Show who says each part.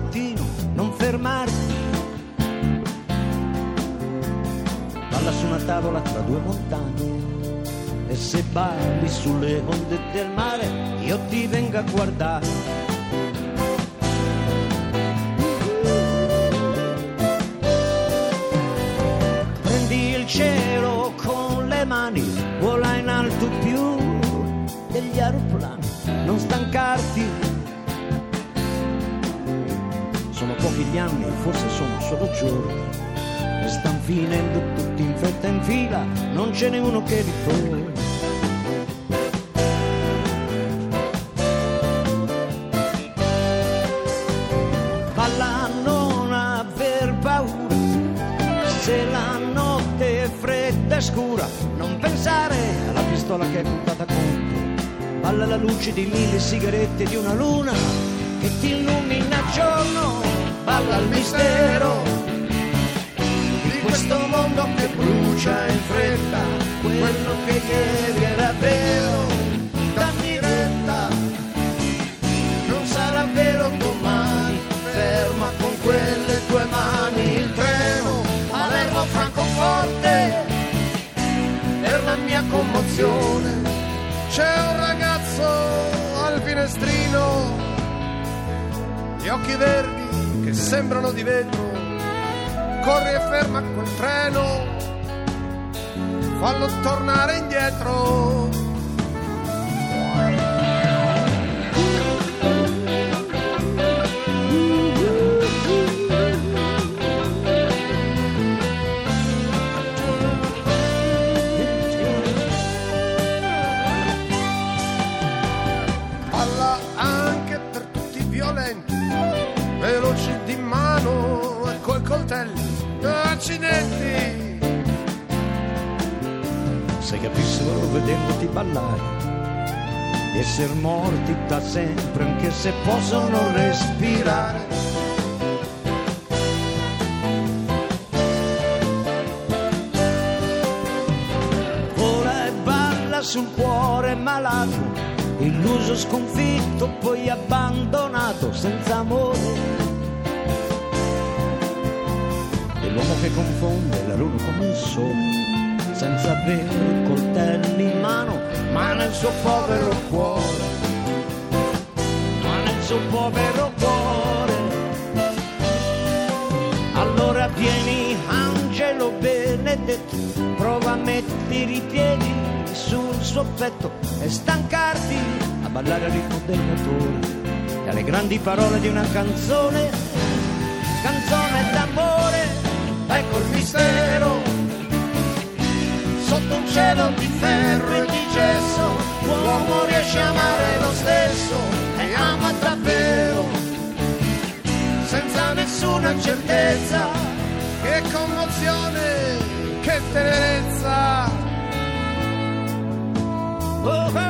Speaker 1: Mattino, non fermarti. Balla su una tavola tra due montagne e se balli sulle onde del mare io ti vengo a guardare. Prendi il cielo con le mani, vola in alto più degli aeroplani, non stancarti. Sono pochi gli anni, forse sono solo giorni, e stan finendo tutti in fretta in fila, non ce n'è uno che ritorni. Balla, non aver paura, se la notte è fredda e scura, non pensare alla pistola che è puntata contro. Balla la luce di mille sigarette di una luna che ti illumina il giorno. Balla il mistero di questo mondo che brucia in fretta. Quello che ieri era vero, dammi retta. Non sarà vero domani, ferma con quelle tue mani il treno. Palermo Francoforte per la mia commozione.
Speaker 2: C'è un ragazzo al finestrino, occhi verdi che sembrano di vetro. Corri e ferma quel treno, fallo tornare indietro. Coltelli. Accidenti!
Speaker 1: Se capissero vedendoti ballare di essere morti da sempre anche se possono respirare. Sul cuore malato, illuso, sconfitto, poi abbandonato senza amore. Dell'uomo che confonde la luna con il sole, senza avere coltelli in mano, ma nel suo povero cuore, ma nel suo povero cuore. Allora vieni, angelo benedetto, prova a mettere i piedi sul suo petto e stancarti a ballare al ritmo del motore, e alle grandi parole di una canzone, canzone d'amore, nessuna certezza.
Speaker 2: Che commozione, che tenerezza!
Speaker 1: Oh.